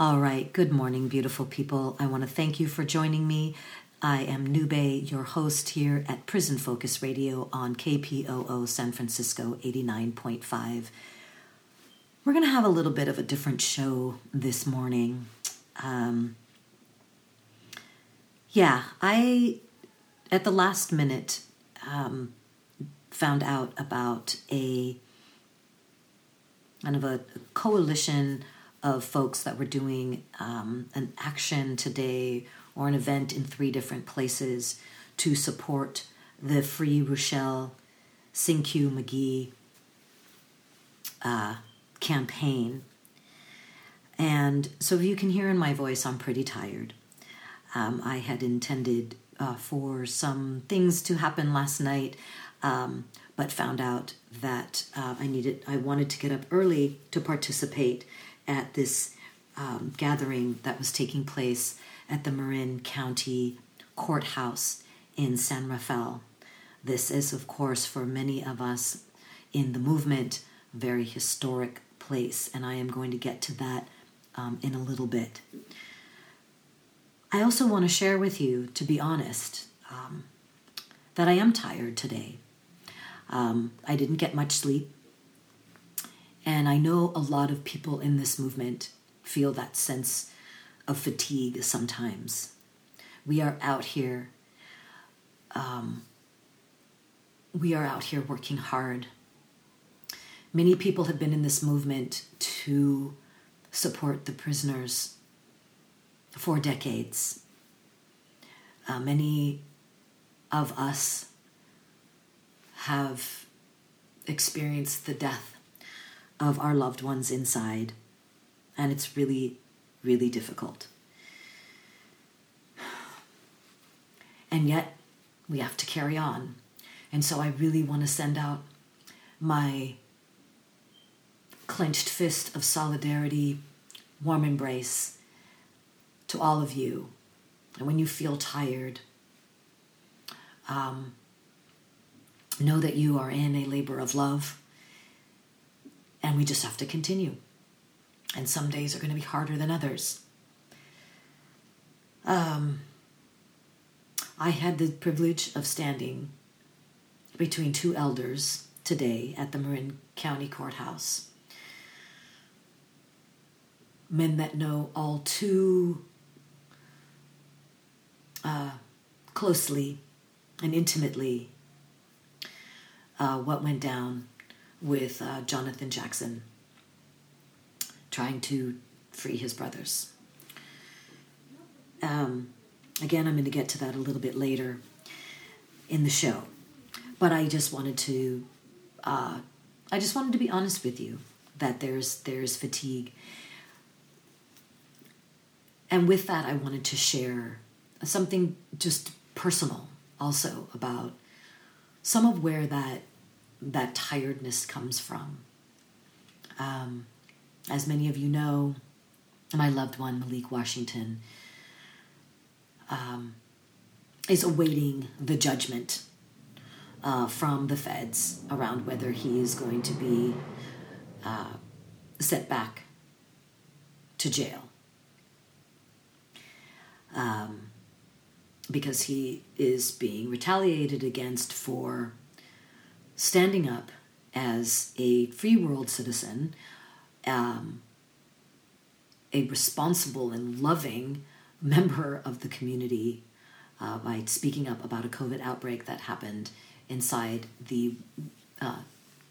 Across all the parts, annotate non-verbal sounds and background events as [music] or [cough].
All right. Good morning, beautiful people. I want to thank you for joining me. I am Nube, your host here at Prison Focus Radio on KPOO San Francisco 89.5. We're going to have a little bit of a different show this morning. Um, yeah, I, at the last minute, um, found out about a kind of a coalition of folks that were doing um, an action today or an event in three different places to support the Free Ruchell Cinque Magee uh, campaign. And so, if you can hear in my voice, I'm pretty tired. Um, I had intended uh, for some things to happen last night, um, but found out that uh, I needed, I wanted to get up early to participate at this um, gathering that was taking place at the Marin County Courthouse in San Rafael. This is, of course, for many of us in the movement, a very historic place, and I am going to get to that um, in a little bit. I also want to share with you, to be honest, um, that I am tired today. Um, I didn't get much sleep. And I know a lot of people in this movement feel that sense of fatigue sometimes. We are out here. Um, we are out here working hard. Many people have been in this movement to support the prisoners for decades. Uh, many of us have experienced the death of our loved ones inside, and it's really, really difficult. And yet, we have to carry on. And so, I really want to send out my clenched fist of solidarity, warm embrace to all of you. And when you feel tired, um, know that you are in a labor of love, and we just have to continue. And some days are going to be harder than others. Um, I had the privilege of standing between two elders today at the Marin County Courthouse. Men that know all too uh, closely and intimately uh, what went down with uh, Jonathan Jackson trying to free his brothers. Um, again, I'm going to get to that a little bit later in the show, but I just wanted to, uh, I just wanted to be honest with you that there's there's fatigue, and with that, I wanted to share something just personal also about some of where that that tiredness comes from. Um, as many of you know, my loved one Malik Washington um, is awaiting the judgment uh, from the feds around whether he is going to be uh, sent back to jail. Um, because he is being retaliated against for standing up as a free world citizen, um, a responsible and loving member of the community uh, by speaking up about a COVID outbreak that happened inside the uh,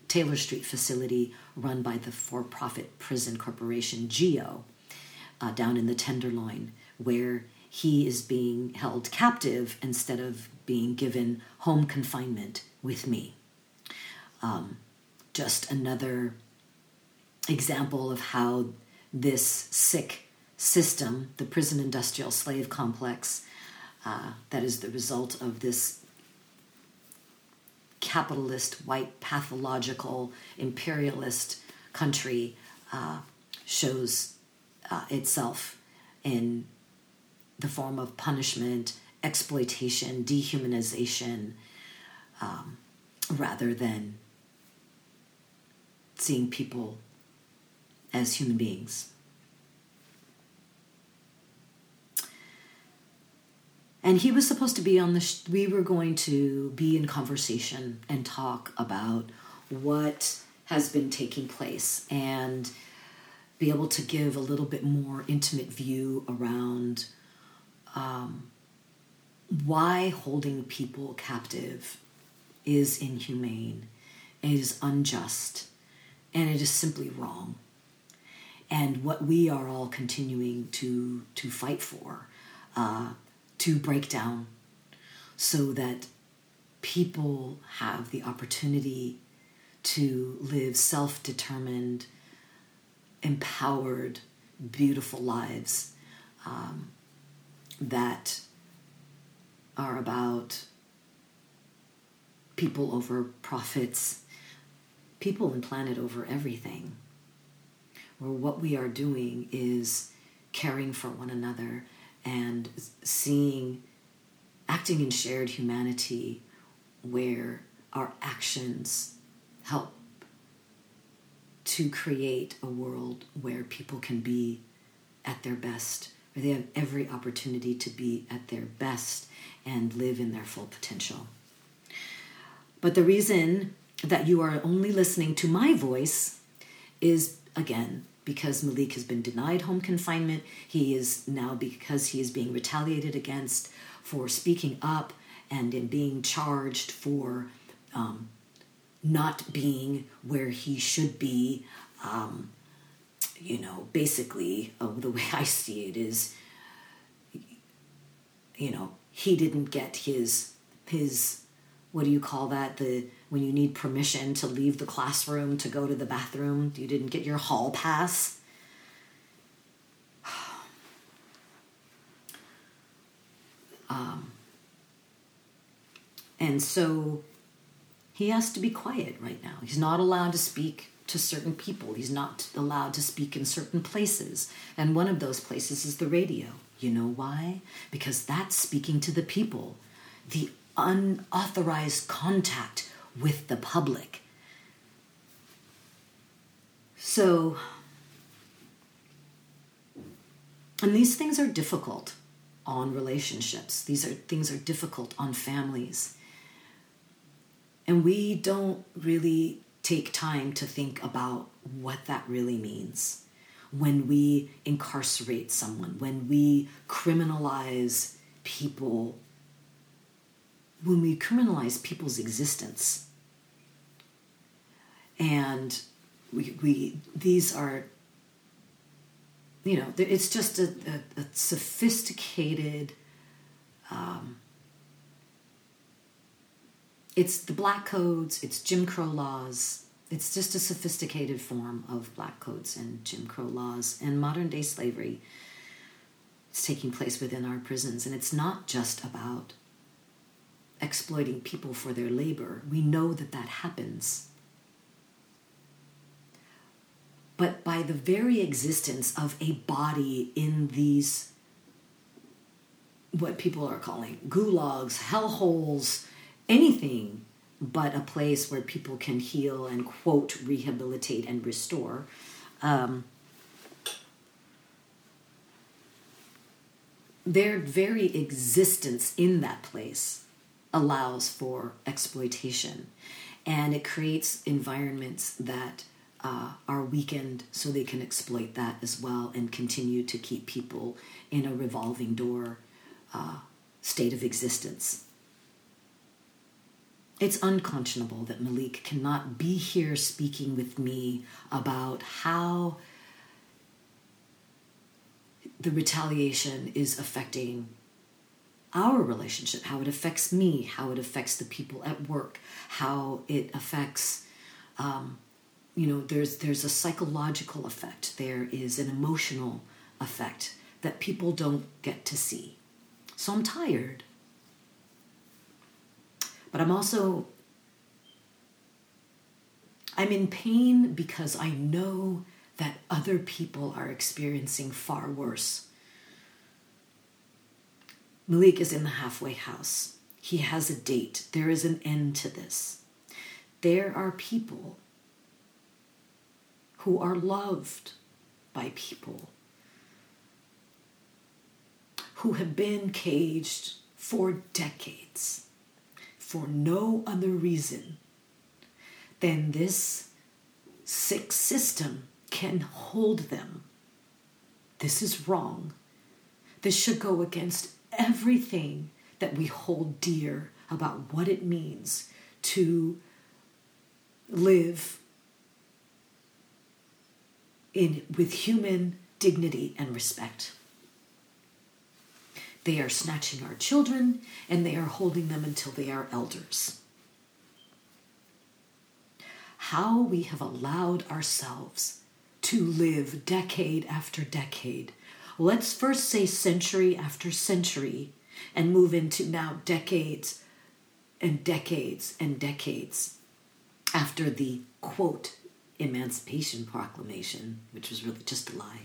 Taylor Street facility run by the for profit prison corporation GEO uh, down in the Tenderloin, where he is being held captive instead of being given home confinement with me. Um, just another example of how this sick system, the prison industrial slave complex, uh, that is the result of this capitalist, white, pathological, imperialist country, uh, shows uh, itself in the form of punishment, exploitation, dehumanization, um, rather than seeing people as human beings. And he was supposed to be on the, sh- we were going to be in conversation and talk about what has been taking place and be able to give a little bit more intimate view around um, why holding people captive is inhumane, is unjust, and it is simply wrong. And what we are all continuing to, to fight for, uh, to break down, so that people have the opportunity to live self determined, empowered, beautiful lives. Um, that are about people over profits, people and planet over everything. Where what we are doing is caring for one another and seeing acting in shared humanity where our actions help to create a world where people can be at their best, where they have every opportunity to be at their best and live in their full potential. But the reason that you are only listening to my voice is, again, because Malik has been denied home confinement. He is now, because he is being retaliated against for speaking up and in being charged for um, not being where he should be. Um, you know, basically, uh, the way I see it is, you know, he didn't get his his what do you call that the when you need permission to leave the classroom to go to the bathroom you didn't get your hall pass. [sighs] Um, and so he has to be quiet right now. He's not allowed to speak to certain people. He's not allowed to speak in certain places. And one of those places is the radio. You know why? Because that's speaking to the people. The unauthorized contact with the public. So, and these things are difficult on relationships. These are things are difficult on families. And we don't really take time to think about what that really means when we incarcerate someone, when we criminalize people when we criminalize people's existence. And we, we these are you know it's just a, a, a sophisticated um, it's the black codes it's jim crow laws it's just a sophisticated form of black codes and jim crow laws and modern day slavery it's taking place within our prisons. And it's not just about exploiting people for their labor. We know that that happens. But by the very existence of a body in these, what people are calling gulags, hellholes, anything but a place where people can heal and, quote, rehabilitate and restore. Um, their very existence in that place allows for exploitation and it creates environments that uh, are weakened so they can exploit that as well and continue to keep people in a revolving door uh, state of existence. It's unconscionable that Malik cannot be here speaking with me about how the retaliation is affecting our relationship, how it affects me, how it affects the people at work, how it affects, um, you know, there's there's a psychological effect, there is an emotional effect that people don't get to see. So I'm tired, but I'm also I'm in pain because I know that other people are experiencing far worse Malik is in the halfway house. He has a date. There is an end to this. There are people who are loved by people who have been caged for decades for no other reason than this sick system can hold them. This is wrong. This should go against everything that we hold dear about what it means to live in with human dignity and respect. They are snatching our children and they are holding them until they are elders. How we have allowed ourselves to live decade after decade Let's first say century after century and move into now decades and decades and decades after the quote Emancipation Proclamation, which was really just a lie.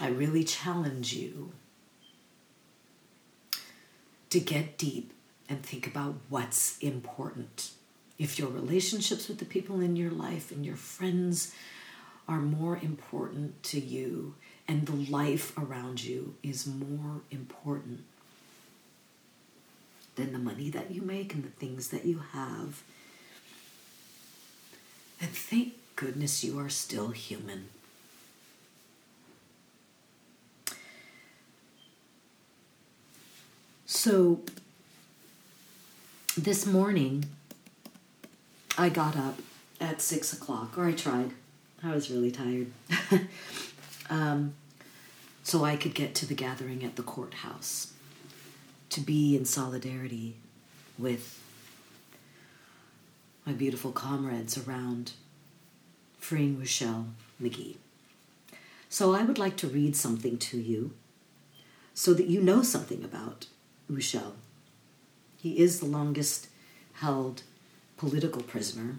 I really challenge you to get deep and think about what's important. If your relationships with the people in your life and your friends are more important to you and the life around you is more important than the money that you make and the things that you have, then thank goodness you are still human. So, this morning, I got up at six o'clock, or I tried. I was really tired. [laughs] um, so I could get to the gathering at the courthouse to be in solidarity with my beautiful comrades around freeing Ruchell Magee. So I would like to read something to you so that you know something about Ruchell. He is the longest held political prisoner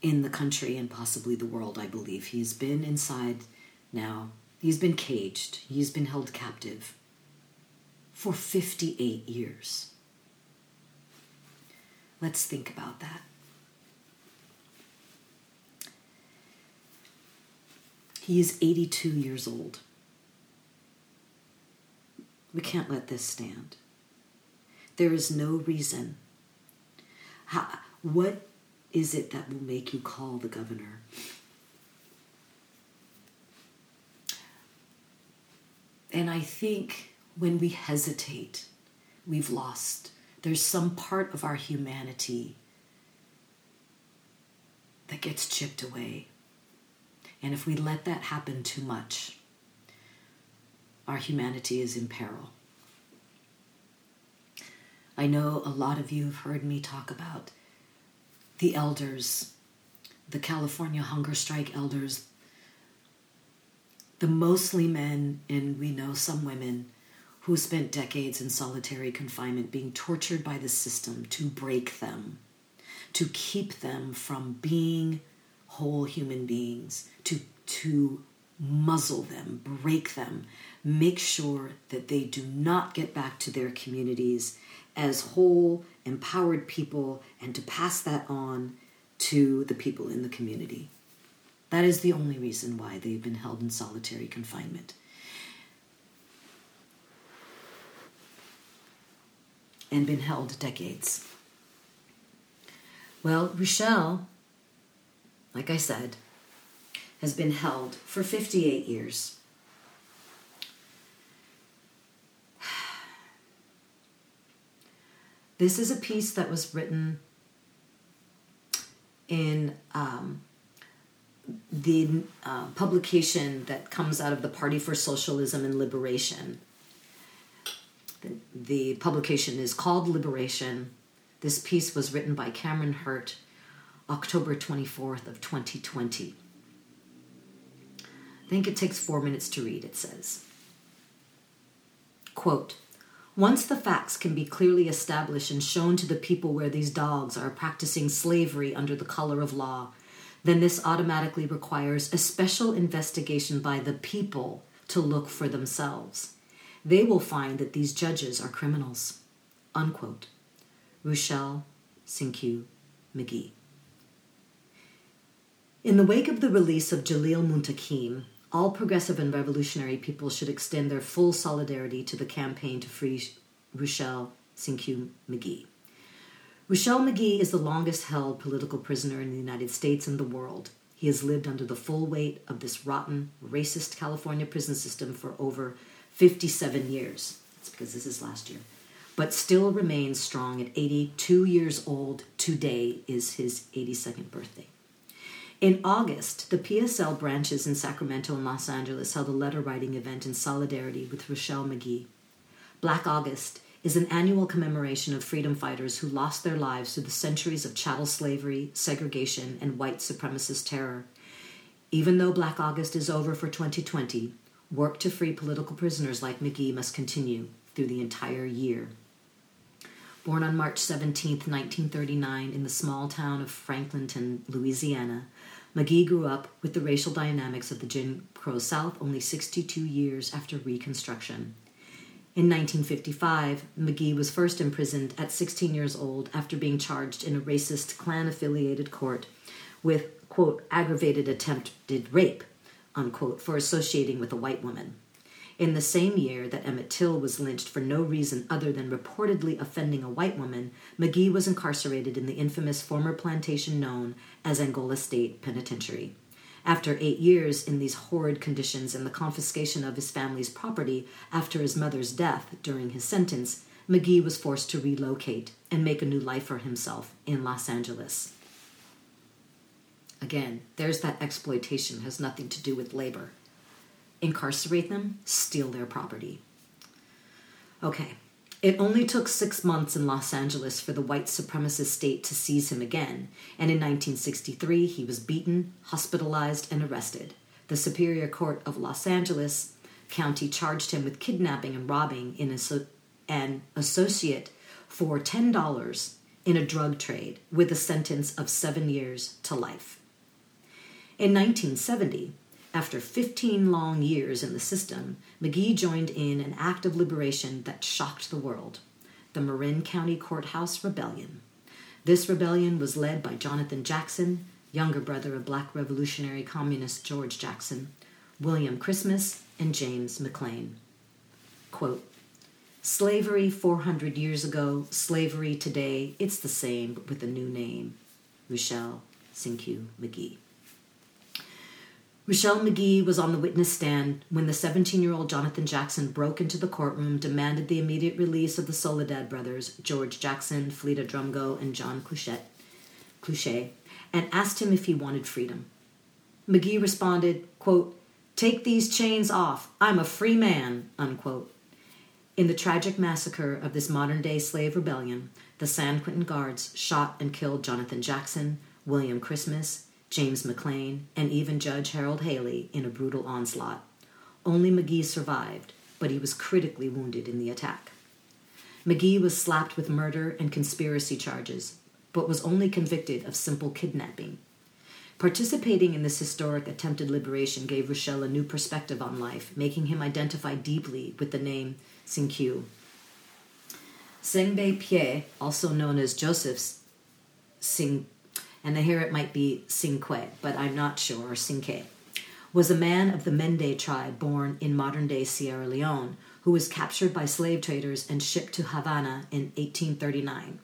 in the country and possibly the world, I believe. He's been inside now, he's been caged, he's been held captive for 58 years. Let's think about that. He is 82 years old. We can't let this stand. There is no reason. How, what is it that will make you call the governor? And I think when we hesitate, we've lost. There's some part of our humanity that gets chipped away. And if we let that happen too much, our humanity is in peril. I know a lot of you have heard me talk about the elders, the California hunger strike elders, the mostly men, and we know some women who spent decades in solitary confinement being tortured by the system to break them, to keep them from being whole human beings, to, to muzzle them, break them, make sure that they do not get back to their communities as whole, empowered people, and to pass that on to the people in the community. That is the only reason why they've been held in solitary confinement. And been held decades. Well, Ruchell, like I said, has been held for 58 years. This is a piece that was written in um, the uh, publication that comes out of the Party for Socialism and Liberation. The, the publication is called Liberation. This piece was written by Cameron Hurt, October 24th of 2020. I think it takes four minutes to read, it says. Quote, once the facts can be clearly established and shown to the people where these dogs are practicing slavery under the color of law, then this automatically requires a special investigation by the people to look for themselves. They will find that these judges are criminals. Unquote. Ruchell Cinque Magee. In the wake of the release of Jalil Muntaqim, all progressive and revolutionary people should extend their full solidarity to the campaign to free Ruchell Cinque Magee. Ruchell Magee is the longest held political prisoner in the United States and the world. He has lived under the full weight of this rotten, racist California prison system for over 57 years. That's because this is last year. But still remains strong at 82 years old. Today is his 82nd birthday. In August, the PSL branches in Sacramento and Los Angeles held a letter writing event in solidarity with Ruchell Magee. Black August is an annual commemoration of freedom fighters who lost their lives through the centuries of chattel slavery, segregation, and white supremacist terror. Even though Black August is over for 2020, work to free political prisoners like Magee must continue through the entire year. Born on March 17, 1939, in the small town of Franklinton, Louisiana, Magee grew up with the racial dynamics of the Jim Crow South only 62 years after Reconstruction. In 1955, Magee was first imprisoned at 16 years old after being charged in a racist Klan affiliated court with, quote, aggravated attempted rape, unquote, for associating with a white woman. In the same year that Emmett Till was lynched for no reason other than reportedly offending a white woman, Magee was incarcerated in the infamous former plantation known as Angola State Penitentiary. After eight years in these horrid conditions and the confiscation of his family's property after his mother's death during his sentence, Magee was forced to relocate and make a new life for himself in Los Angeles. Again, there's that exploitation has nothing to do with labor incarcerate them, steal their property. Okay, it only took six months in Los Angeles for the white supremacist state to seize him again, and in 1963 he was beaten, hospitalized, and arrested. The Superior Court of Los Angeles County charged him with kidnapping and robbing an associate for $10 in a drug trade with a sentence of seven years to life. In 1970, after 15 long years in the system, Magee joined in an act of liberation that shocked the world the Marin County Courthouse Rebellion. This rebellion was led by Jonathan Jackson, younger brother of black revolutionary communist George Jackson, William Christmas, and James McClain. Quote, Slavery 400 years ago, slavery today, it's the same but with a new name. Ruchell Cinque Magee. Ruchell Magee was on the witness stand when the 17 year old Jonathan Jackson broke into the courtroom, demanded the immediate release of the Soledad brothers, George Jackson, Fleeta Drumgo, and John Clutchette, Clutchette, and asked him if he wanted freedom. Magee responded, quote, Take these chains off. I'm a free man, unquote. In the tragic massacre of this modern day slave rebellion, the San Quentin guards shot and killed Jonathan Jackson, William Christmas, James McClain, and even Judge Harold Haley in a brutal onslaught. Only Magee survived, but he was critically wounded in the attack. Magee was slapped with murder and conspiracy charges, but was only convicted of simple kidnapping. Participating in this historic attempted liberation gave Ruchell a new perspective on life, making him identify deeply with the name Cinque. Sengbe Pieh, also known as Joseph's Sing and hear it might be Cinque, but I'm not sure, or Cinque, was a man of the Mende tribe born in modern day Sierra Leone who was captured by slave traders and shipped to Havana in 1839.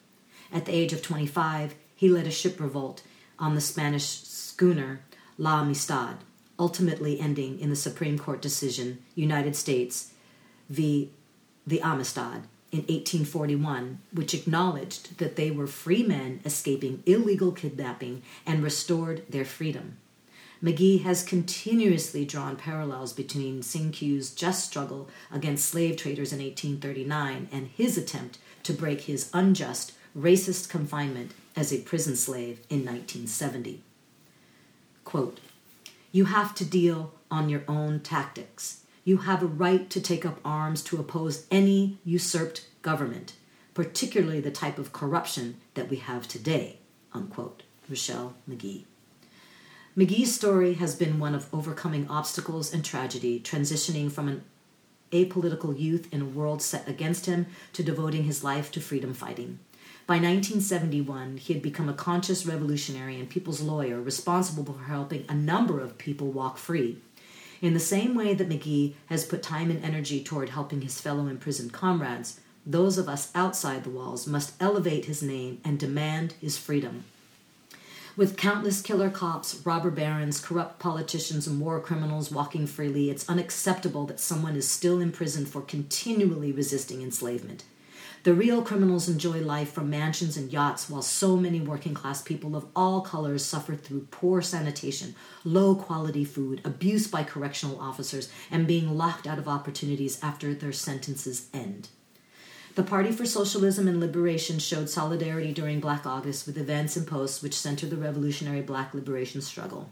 At the age of 25, he led a ship revolt on the Spanish schooner La Amistad, ultimately ending in the Supreme Court decision United States v. the Amistad in 1841, which acknowledged that they were free men escaping illegal kidnapping and restored their freedom. Magee has continuously drawn parallels between Cinque's just struggle against slave traders in 1839 and his attempt to break his unjust, racist confinement as a prison slave in 1970. Quote, You have to deal on your own tactics you have a right to take up arms to oppose any usurped government, particularly the type of corruption that we have today. Unquote. Ruchell Magee. Magee's story has been one of overcoming obstacles and tragedy, transitioning from an apolitical youth in a world set against him to devoting his life to freedom fighting. By 1971, he had become a conscious revolutionary and people's lawyer responsible for helping a number of people walk free. In the same way that Magee has put time and energy toward helping his fellow imprisoned comrades, those of us outside the walls must elevate his name and demand his freedom. With countless killer cops, robber barons, corrupt politicians, and war criminals walking freely, it's unacceptable that someone is still imprisoned for continually resisting enslavement. The real criminals enjoy life from mansions and yachts, while so many working class people of all colors suffer through poor sanitation, low quality food, abuse by correctional officers, and being locked out of opportunities after their sentences end. The Party for Socialism and Liberation showed solidarity during Black August with events and posts which center the revolutionary black liberation struggle.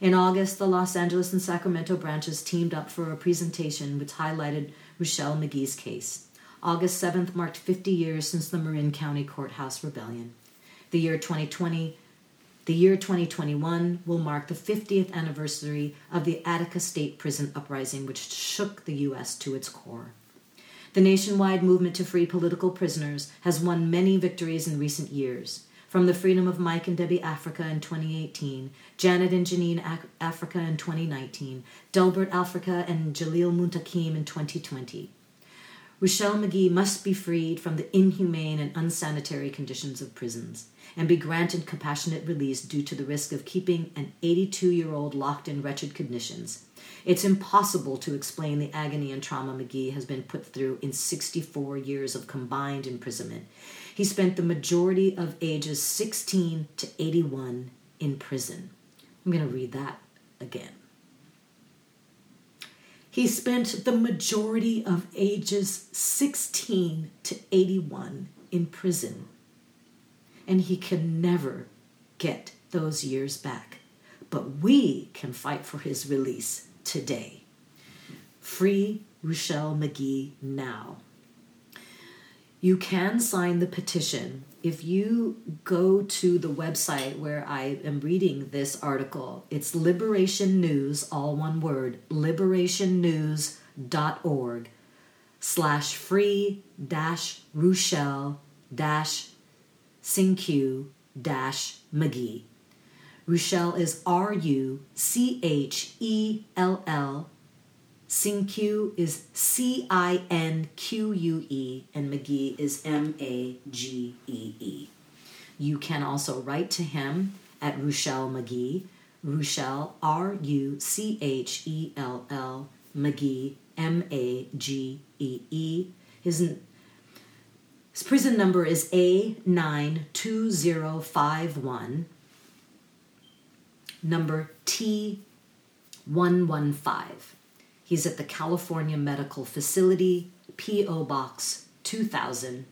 In August, the Los Angeles and Sacramento branches teamed up for a presentation which highlighted Ruchell Magee's case. August 7th marked 50 years since the Marin County Courthouse Rebellion. The year 2020 The year 2021 will mark the 50th anniversary of the Attica State Prison uprising, which shook the U.S. to its core. The nationwide movement to free political prisoners has won many victories in recent years. From the freedom of Mike and Debbie Africa in 2018, Janet and Janine Africa in 2019, Delbert Africa and Jalil Muntaqim in 2020. Ruchell Magee must be freed from the inhumane and unsanitary conditions of prisons and be granted compassionate release due to the risk of keeping an 82 year old locked in wretched conditions. It's impossible to explain the agony and trauma Magee has been put through in 64 years of combined imprisonment. He spent the majority of ages 16 to 81 in prison. I'm going to read that again. He spent the majority of ages 16 to 81 in prison, and he can never get those years back. But we can fight for his release today. Free Ruchell Magee now. You can sign the petition if you go to the website where I am reading this article. It's Liberation News, all one word, liberationnews.org slash free dash Ruchell dash Cinque dash Magee. Ruchell is R U C H E L L. Cinque is C I N Q U E, and Magee is M A G E E. You can also write to him at Ruchell Magee, Ruchell R U C H E L L, Magee M A G E E. His, his prison number is A92051 number T115. He's at the California Medical Facility, P.O. Box 2000,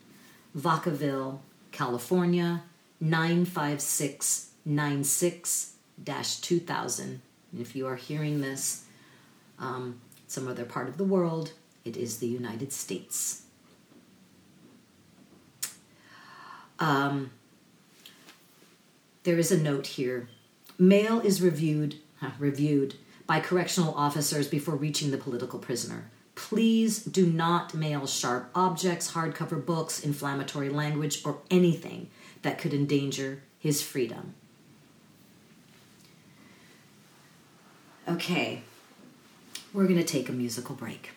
Vacaville, California 95696 2000. And if you are hearing this, um, some other part of the world, it is the United States. Um, there is a note here Mail is reviewed huh, reviewed by correctional officers before reaching the political prisoner. Please do not mail sharp objects, hardcover books, inflammatory language, or anything that could endanger his freedom. Okay, we're going to take a musical break.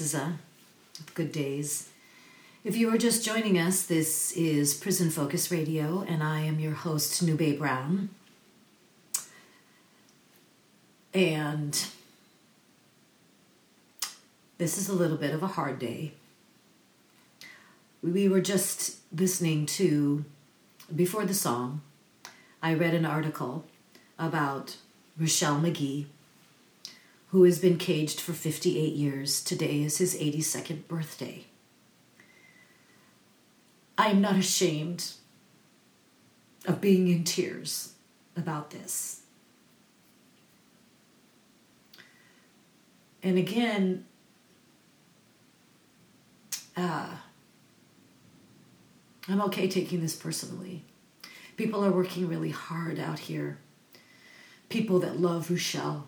SZA, with Good Days. If you are just joining us, this is Prison Focus Radio, and I am your host, Nube Brown. And this is a little bit of a hard day. We were just listening to, before the song, I read an article about Ruchell Magee who has been caged for 58 years. Today is his 82nd birthday. I am not ashamed of being in tears about this. And again, uh, I'm okay taking this personally. People are working really hard out here. People that love Ruchell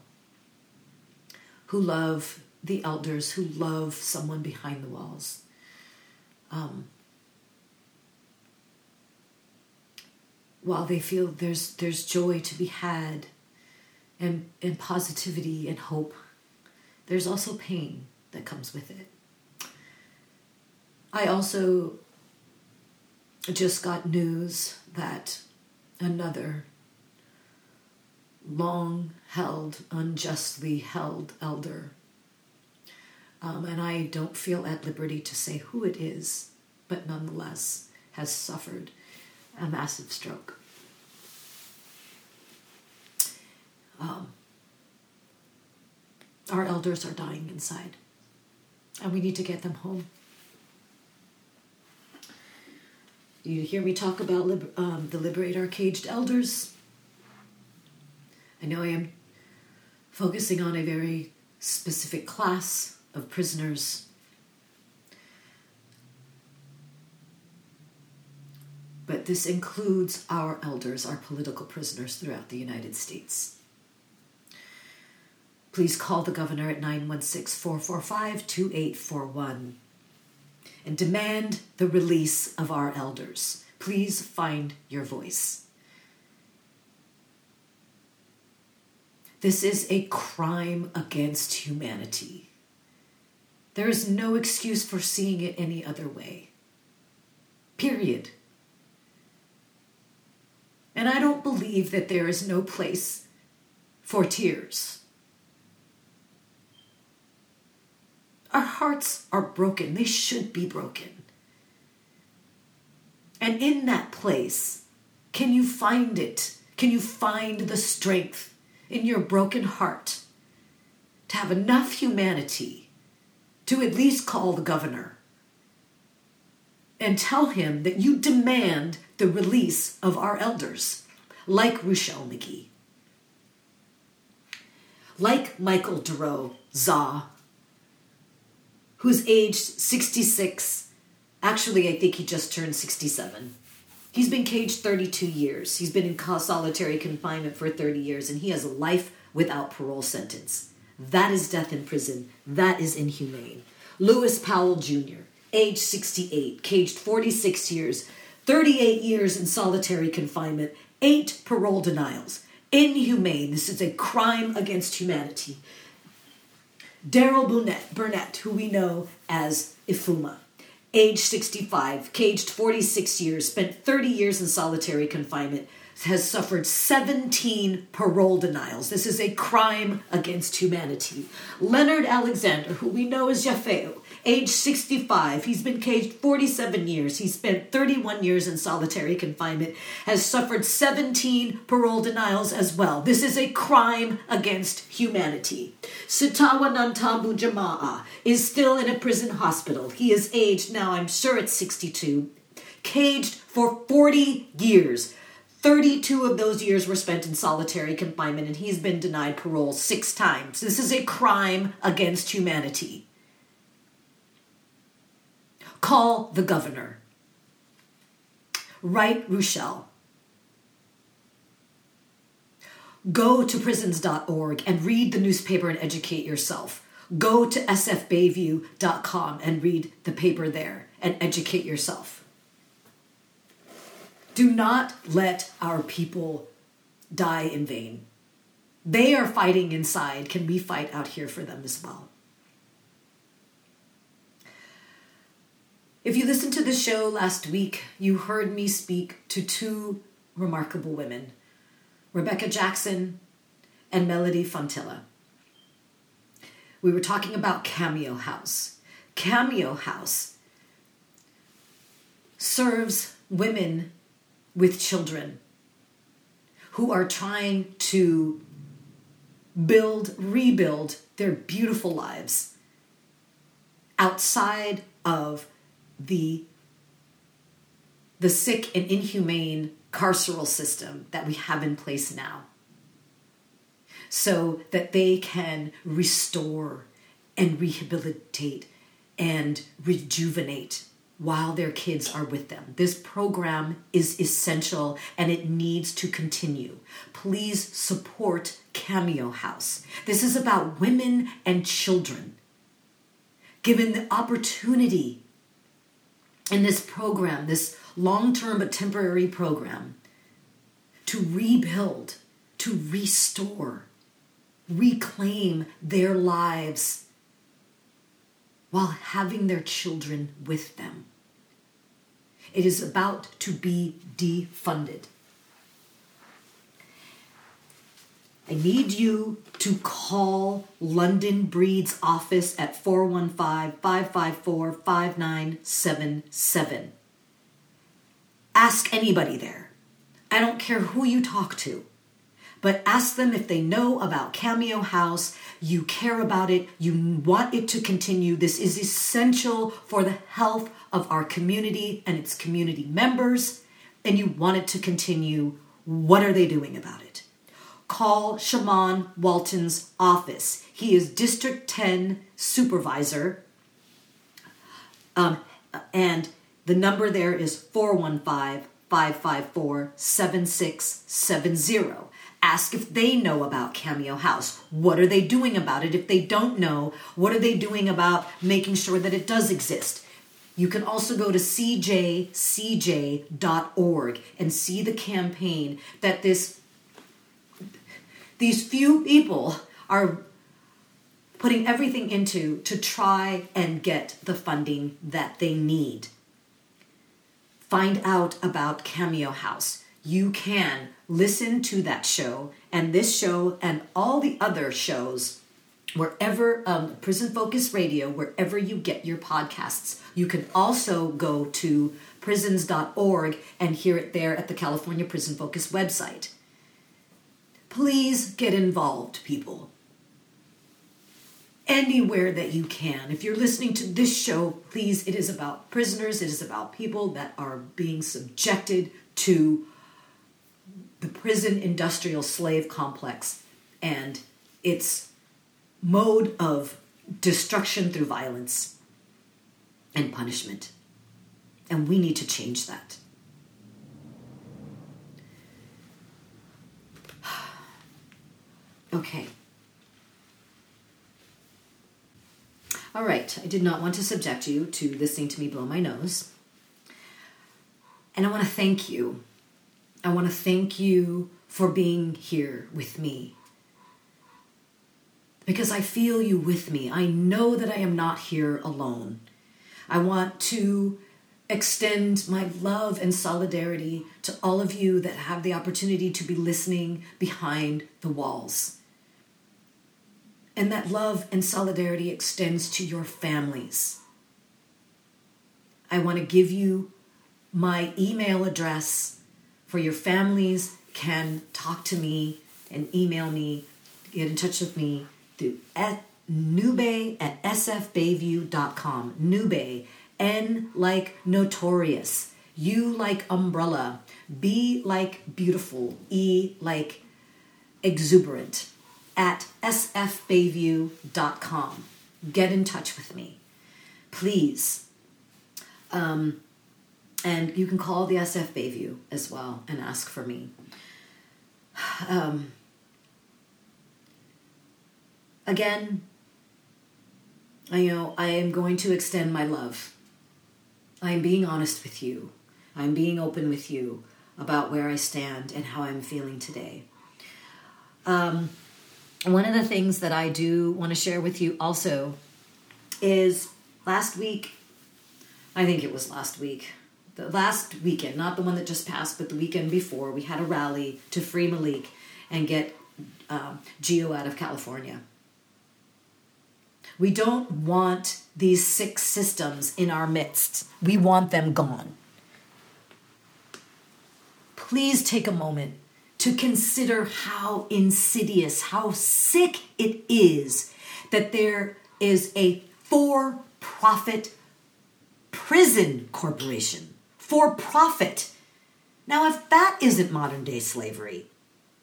who love the elders, who love someone behind the walls. Um, while they feel there's there's joy to be had and and positivity and hope, there's also pain that comes with it. I also just got news that another long held, unjustly held elder. Um, and I don't feel at liberty to say who it is, but nonetheless has suffered a massive stroke. Um, our elders are dying inside, and we need to get them home. You hear me talk about um, the Liberate Our Caged Elders. I know I am focusing on a very specific class of prisoners. But this includes our elders, our political prisoners throughout the United States. Please call the governor at 916 445 2841 and demand the release of our elders. Please find your voice. This is a crime against humanity. There is no excuse for seeing it any other way. Period. And I don't believe that there is no place for tears. Our hearts are broken. They should be broken. And in that place, can you find it? Can you find the strength in your broken heart to have enough humanity to at least call the governor and tell him that you demand the release of our elders, like Ruchell Magee. like Michael Duro Za, who's aged 66. Actually, I think he just turned 67. He's been caged 32 years. He's been in solitary confinement for 30 years, and he has a life without parole sentence. That is death in prison. That is inhumane. Lewis Powell Jr., age 68, caged 46 years, 38 years in solitary confinement, eight parole denials. Inhumane. This is a crime against humanity. Daryl Burnett, Burnett, who we know as Ifuma, age 65, caged 46 years, spent 30 years in solitary confinement, has suffered 17 parole denials. This is a crime against humanity. Leonard Alexander, who we know as Yafeo, age 65, he's been caged 47 years. He spent 31 years in solitary confinement, has suffered 17 parole denials as well. This is a crime against humanity. Sitawa Nantambu Jama'a is still in a prison hospital. He is aged now, I'm sure it's 62, caged for 40 years 32 of those years were spent in solitary confinement, and he's been denied parole six times. This is a crime against humanity. Call the governor. Write Ruchell. Go to prisons.org and read the newspaper and educate yourself. Go to sfbayview.com and read the paper there and educate yourself. Do not let our people die in vain. They are fighting inside. Can we fight out here for them as well? If you listened to the show last week, you heard me speak to two remarkable women Rebecca Jackson and Melody Fontilla. We were talking about Cameo House. Cameo House serves women with children who are trying to build, rebuild their beautiful lives outside of the the sick and inhumane carceral system that we have in place now so that they can restore and rehabilitate and rejuvenate while their kids are with them. This program is essential and it needs to continue. Please support Cameo House. This is about women and children. Given the opportunity in this program, this long term but temporary program, to rebuild, to restore, reclaim their lives while having their children with them. It is about to be defunded. I need you to call London Breed's office at 415 554 5977. Ask anybody there. I don't care who you talk to, but ask them if they know about Cameo House. You care about it, you want it to continue. This is essential for the health of our community and its community members, and you want it to continue, what are they doing about it? Call Shamann Walton's office. He is District 10 Supervisor, um, and the number there is 415 554 7670. Ask if they know about Cameo House. What are they doing about it? If they don't know, what are they doing about making sure that it does exist? You can also go to cjcj.org and see the campaign that this these few people are putting everything into to try and get the funding that they need. Find out about Cameo House. You can listen to that show and this show and all the other shows wherever um, prison focus radio wherever you get your podcasts you can also go to prisons.org and hear it there at the california prison focus website please get involved people anywhere that you can if you're listening to this show please it is about prisoners it is about people that are being subjected to the prison industrial slave complex and it's mode of destruction through violence and punishment. And we need to change that. Okay. All right, I did not want to subject you to listening to me blow my nose. And I want to thank you. I want to thank you for being here with me. Because I feel you with me. I know that I am not here alone. I want to extend my love and solidarity to all of you that have the opportunity to be listening behind the walls. And that love and solidarity extends to your families. I want to give you my email address for your families can talk to me and email me, get in touch with me through at nube at sfbayview.com. Nube, N like notorious, U like umbrella, B like beautiful, E like exuberant at sfbayview.com. Get in touch with me, please. Um, and you can call the SF Bayview as well and ask for me. Um, again, I know I am going to extend my love. I am being honest with you. I'm being open with you about where I stand and how I'm feeling today. Um, one of the things that I do want to share with you also is last week, I think it was last week, the last weekend, not the one that just passed, but the weekend before, we had a rally to free Malik and get um, Geo out of California. We don't want these six systems in our midst. We want them gone. Please take a moment to consider how insidious, how sick it is that there is a for profit prison corporation. For profit. Now, if that isn't modern day slavery,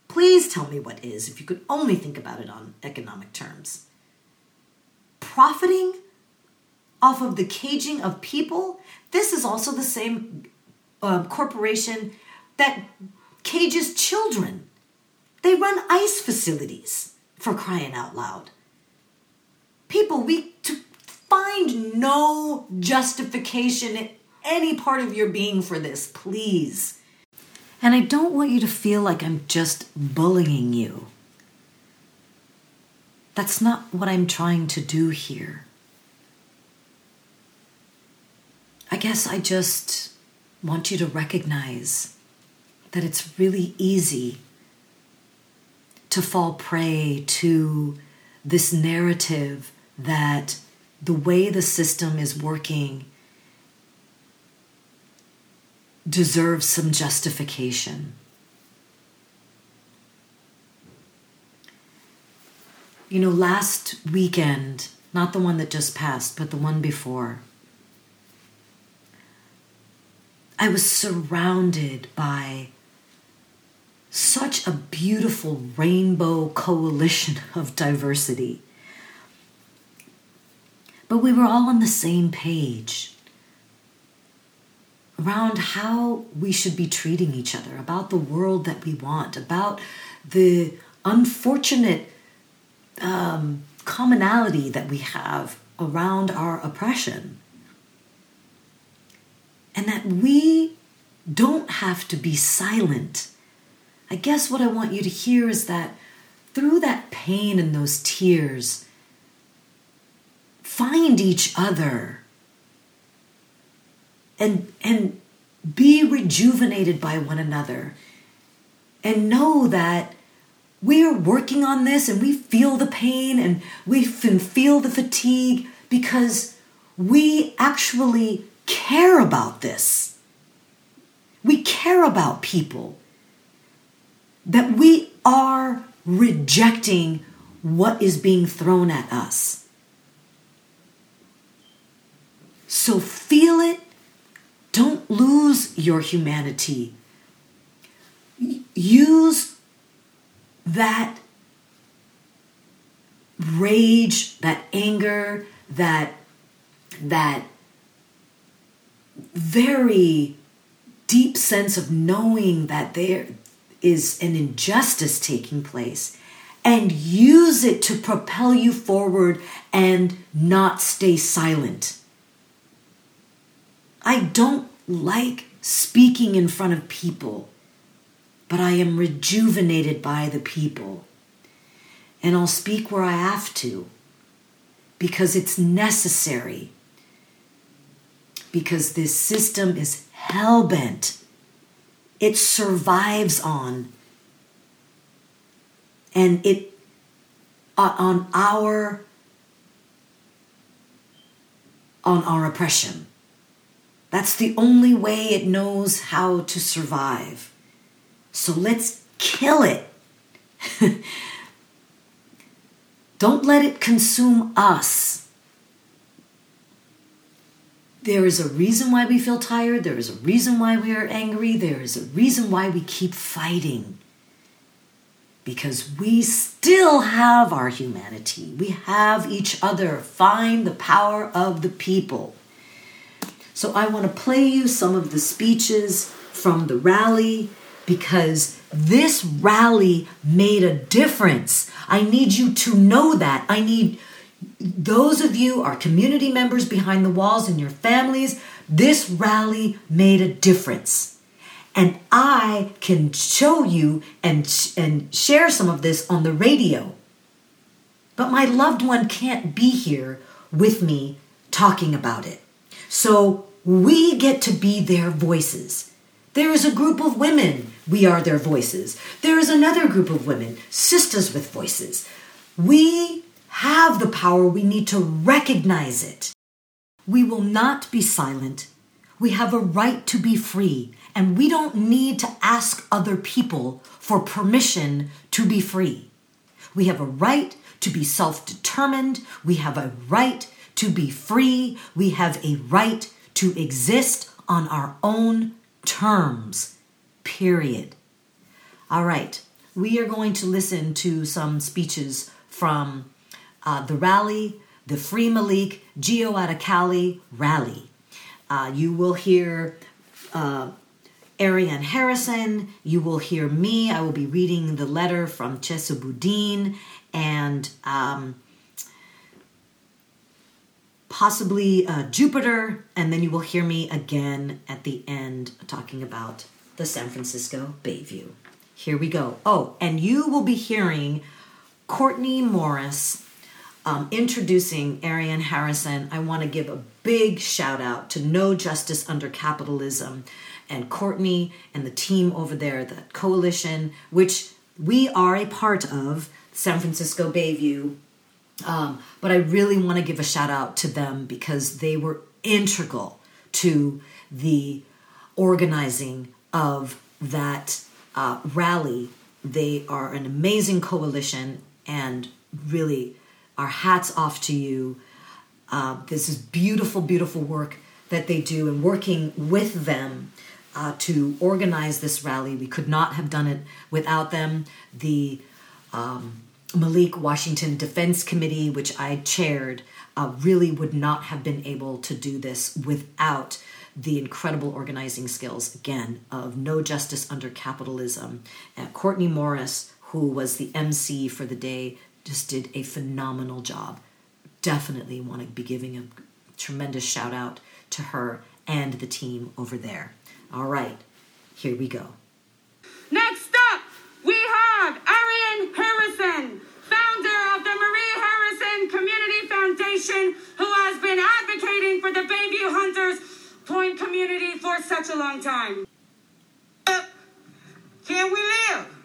please tell me what is, if you could only think about it on economic terms. Profiting off of the caging of people, this is also the same um, corporation that cages children. They run ICE facilities for crying out loud. People, we to find no justification in any part of your being for this, please. And I don't want you to feel like I'm just bullying you. That's not what I'm trying to do here. I guess I just want you to recognize that it's really easy to fall prey to this narrative that the way the system is working deserves some justification. You know, last weekend, not the one that just passed, but the one before, I was surrounded by such a beautiful rainbow coalition of diversity. But we were all on the same page around how we should be treating each other, about the world that we want, about the unfortunate um, commonality that we have around our oppression. And that we don't have to be silent I guess what I want you to hear is that through that pain and those tears, find each other and and be rejuvenated by one another and know that we are working on this and we feel the pain and we feel the fatigue because we actually care about this. We care about people that we are rejecting what is being thrown at us. So feel it. Don't lose your humanity. Use that rage, that anger, that that very deep sense of knowing that there is an injustice taking place and use it to propel you forward and not stay silent. I don't like speaking in front of people, but I am rejuvenated by the people. And I'll speak where I have to because it's necessary. Because this system is hell bent. It survives on and it on our on our oppression. That's the only way it knows how to survive. So let's kill it. [laughs] Don't let it consume us. There is a reason why we feel tired. There is a reason why we are angry. There is a reason why we keep fighting. Because we still have our humanity. We have each other. Find the power of the people. So I want to play you some of the speeches from the rally because this rally made a difference. I need you to know that. I need those of you, our community members behind the walls and your families, this rally made a difference. And I can show you and, and share some of this on the radio. But my loved one can't be here with me talking about it. So we get to be their voices. There is a group of women, we are their voices. There is another group of women, sisters with voices. We have the power, we need to recognize it. We will not be silent. We have a right to be free, and we don't need to ask other people for permission to be free. We have a right to be self determined. We have a right to be free. We have a right to exist on our own terms, period. All right, we are going to listen to some speeches from uh, the rally, the Free Malik Geo Cali rally. Uh, you will hear uh, Arieann Harrison. You will hear me. I will be reading the letter from Chesa Boudin and um, possibly uh, Jupiter, and then you will hear me again at the end talking about the San Francisco Bayview. Here we go. Oh, and you will be hearing Courtney Morris um, introducing Arieann Harrison. I want to give a big shout out to No Justice Under Capitalism and Courtney and the team over there, the coalition, which we are a part of, San Francisco Bayview um, but I really want to give a shout out to them because they were integral to the organizing of that uh, rally. They are an amazing coalition, and really, our hats off to you. Uh, this is beautiful, beautiful work that they do, and working with them uh, to organize this rally. We could not have done it without them. The um, Malik Washington Defense Committee, which I chaired, uh, really would not have been able to do this without the incredible organizing skills, again, of No Justice Under Capitalism. Courtney Morris, who was the MC for the day, just did a phenomenal job. Definitely want to be giving a tremendous shout out to her and the team over there. All right, here we go. Next up, we have Arieann Harrison, founder of the Marie Harrison Community Foundation, who has been advocating for the Bayview Hunters Point community for such a long time. Uh, can we live?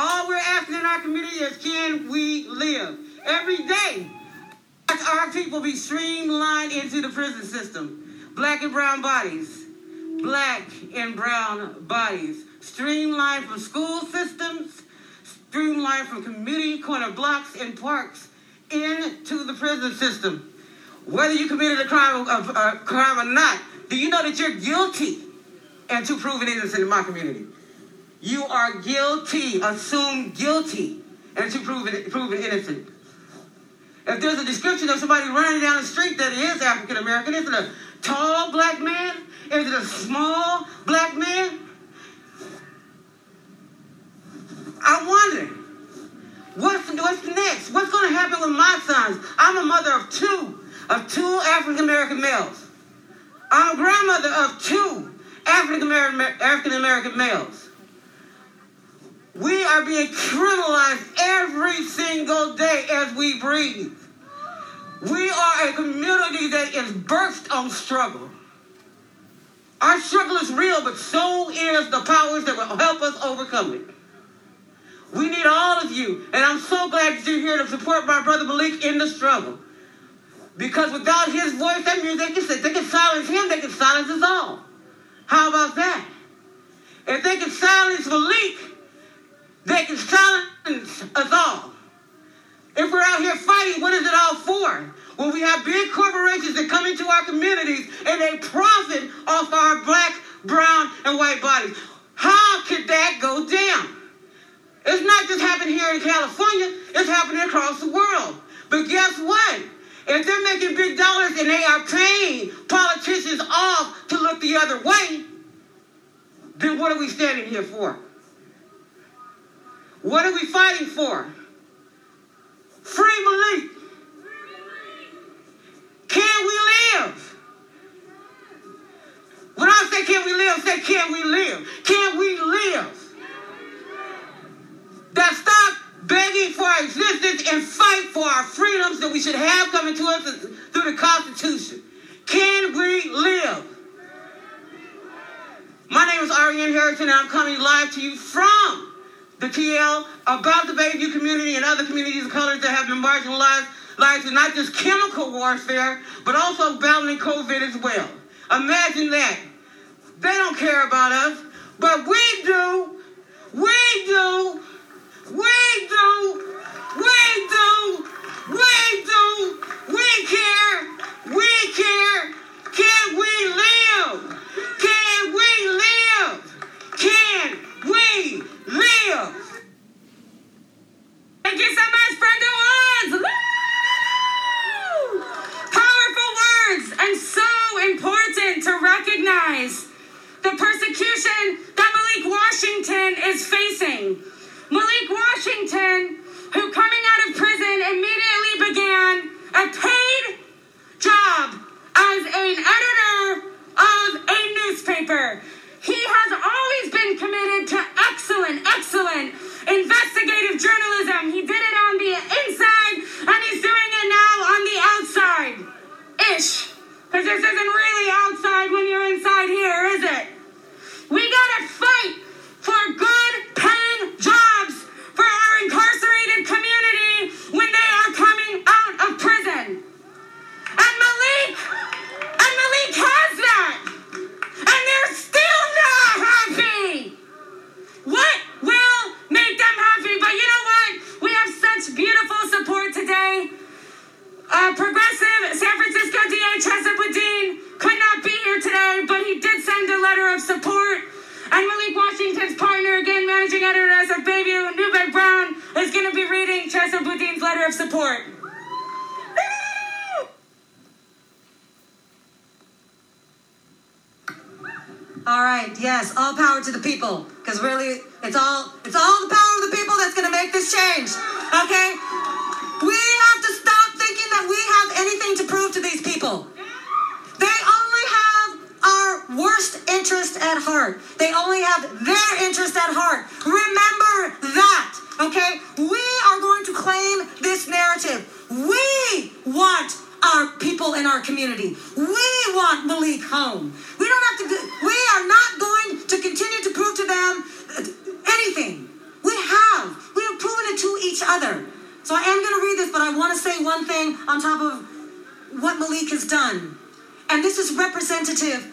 All we're asking in our community is can we live? Every day, our people be streamlined into the prison system. Black and brown bodies. Black and brown bodies streamlined from school systems, streamlined from community corner blocks and parks into the prison system. Whether you committed a crime, a, a crime or not, do you know that you're guilty until proven innocent in my community? You are guilty, assumed guilty, until proven, it proven innocent. If there's a description of somebody running down the street that is African American, is it a tall black man? Is it a small black man? I wonder, what's, what's next? What's going to happen with my sons? I'm a mother of two, of two African American males. I'm a grandmother of two African American males. We are being criminalized every single day as we breathe. We are a community that is birthed on struggle. Our struggle is real, but so is the powers that will help us overcome it. We need all of you, and I'm so glad that you're here to support my brother Malik in the struggle. Because without his voice, that means they can they can silence him, they can silence us all. How about that? If they can silence Malik, they can silence us all. If we're out here fighting, what is it all for? When we have big corporations that come into our communities and they profit off our black, brown, and white bodies. How could that go down? It's not just happening here in California, it's happening across the world. But guess what? If they're making big dollars and they are paying politicians off to look the other way, then what are we standing here for? What are we fighting for? Free Malik. Can we live? When I say can we live, say can we live? Can we live? That stop begging for our existence and fight for our freedoms that we should have coming to us through the Constitution. Can we live? My name is Arieann Harrington, and I'm coming live to you from the TL about the Bayview community and other communities of color that have been marginalized lives in not just chemical warfare, but also battling COVID as well. Imagine that. They don't care about us, but we do. We do. We do. We do. We do. We care. We care. Can we live? Can we live? Can we live? Thank you so much, Brenda Wands. Woo! Powerful words and so important to recognize the persecution that Malik Washington is facing. Malik Washington, who coming out of prison immediately began a paid job as an editor of a newspaper. He has always been committed to excellent, excellent investigative journalism. He did it on the inside and he's doing it now on the outside. Ish. Because this isn't really outside when you're inside here, is it? We gotta fight for good paying jobs for our incarcerated community when they are coming out of prison. And Malik, and Malik has that. And they're still not happy. What will make them happy? But you know what? We have such beautiful support today. Uh, progressive San Francisco DA Chesa Boudin could not be here today, but he did send a letter of support. And Malik Washington's partner, again, managing editor as of Bayview, Nube Brown, is going to be reading Chesa Boudin's letter of support. All right, yes, all power to the people. Because really, it's all it's all the power of the people that's gonna make this change. Okay? We have to stop thinking that we have anything to prove to these people. They only have our worst interest at heart. They only have their interest at heart. Remember that, okay? We are going to claim this narrative. We want our people in our community. We want Malik home. We don't have to do, we are not going to continue to prove to them anything. We have. We have proven it to each other. So I am going to read this, but I want to say one thing on top of what Malik has done. And this is representative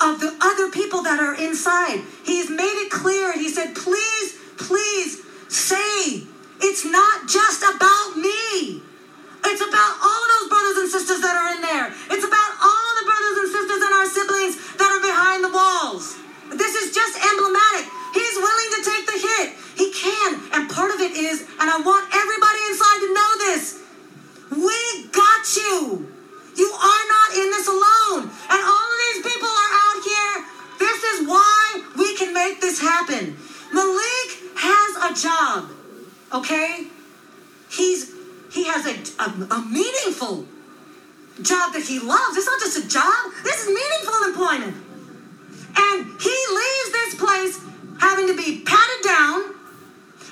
of the other people that are inside. He's made it clear. He said, please, please say it's not just about me. It's about all of those brothers and sisters that are in there. It's about all the brothers and sisters and our siblings that are behind the walls. This is just emblematic. He's willing to take the hit. He can. And part of it is, and I want everybody inside to know this we got you. You are not in this alone. And all of these people are out here. This is why we can make this happen. Malik has a job, okay? He's a, a meaningful job that he loves. It's not just a job, this is meaningful employment. And he leaves this place having to be patted down,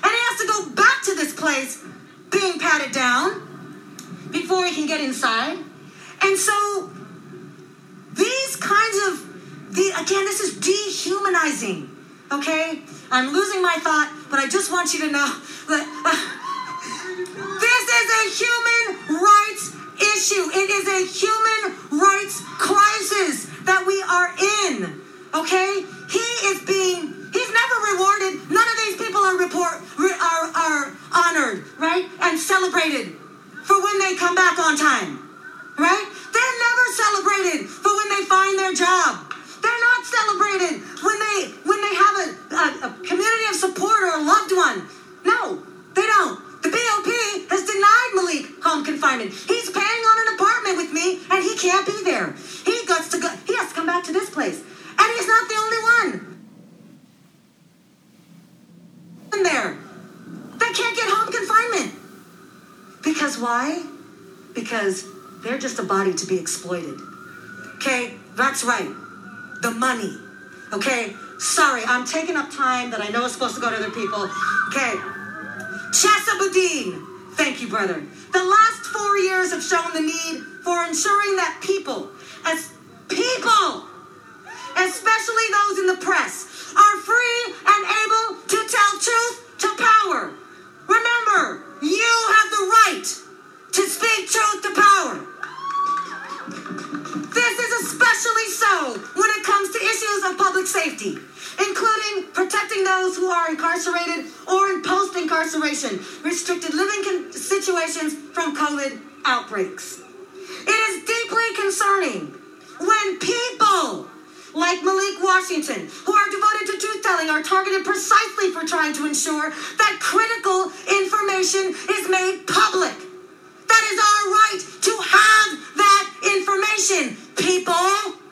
and he has to go back to this place being patted down before he can get inside. And so these kinds of the again, this is dehumanizing. Okay? I'm losing my thought, but I just want you to know that uh, is a human rights issue. It is a human rights crisis that we are in. Okay? He is being he's never rewarded. None of these people are report are are honored, right? And celebrated for when they come back on time. Right? They're never celebrated for when they find their job. They're not celebrated when they when they have a, a, a community of support or a loved one. No, they don't. The BOP has denied Malik home confinement. He's paying on an apartment with me, and he can't be there. He to go. He has to come back to this place, and he's not the only one. In there, they can't get home confinement because why? Because they're just a body to be exploited. Okay, that's right the money. Okay? Sorry, I'm taking up time that I know is supposed to go to other people. Okay. Chesa Boudin. Thank you, brother. The last four years have shown the need for ensuring that people, as people, especially those in the press, are free and able to tell truth to power. Remember, you have the right to speak truth to power. This is especially so when it comes to issues of public safety, including protecting those who are incarcerated or in post incarceration, restricted living situations from COVID outbreaks. It is deeply concerning when people like Malik Washington, who are devoted to truth telling, are targeted precisely for trying to ensure that critical information is made public. That is our right to have that information, people.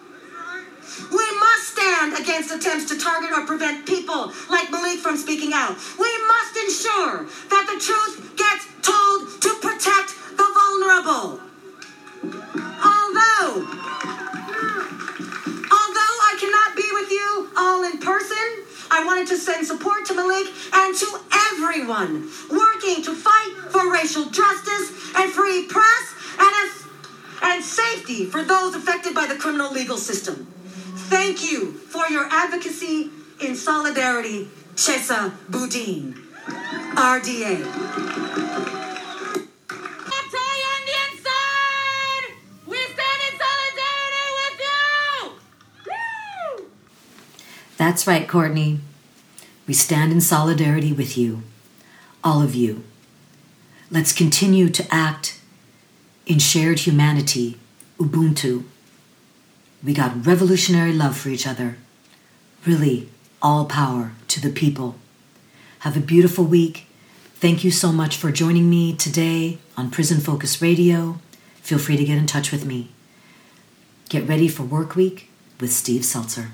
We must stand against attempts to target or prevent people like Malik from speaking out. We must ensure that the truth gets told to protect the vulnerable. Although, although I cannot be with you all in person, I wanted to send support to Malik and to everyone working to fight for racial justice and free press and, and safety for those affected by the criminal legal system. Thank you for your advocacy in solidarity, Chesa Boudin, RDA. We stand in solidarity with you. That's right, Courtney. We stand in solidarity with you, all of you. Let's continue to act in shared humanity, Ubuntu. We got revolutionary love for each other. Really, all power to the people. Have a beautiful week. Thank you so much for joining me today on Prison Focus Radio. Feel free to get in touch with me. Get ready for work week with Steve Zeltzer.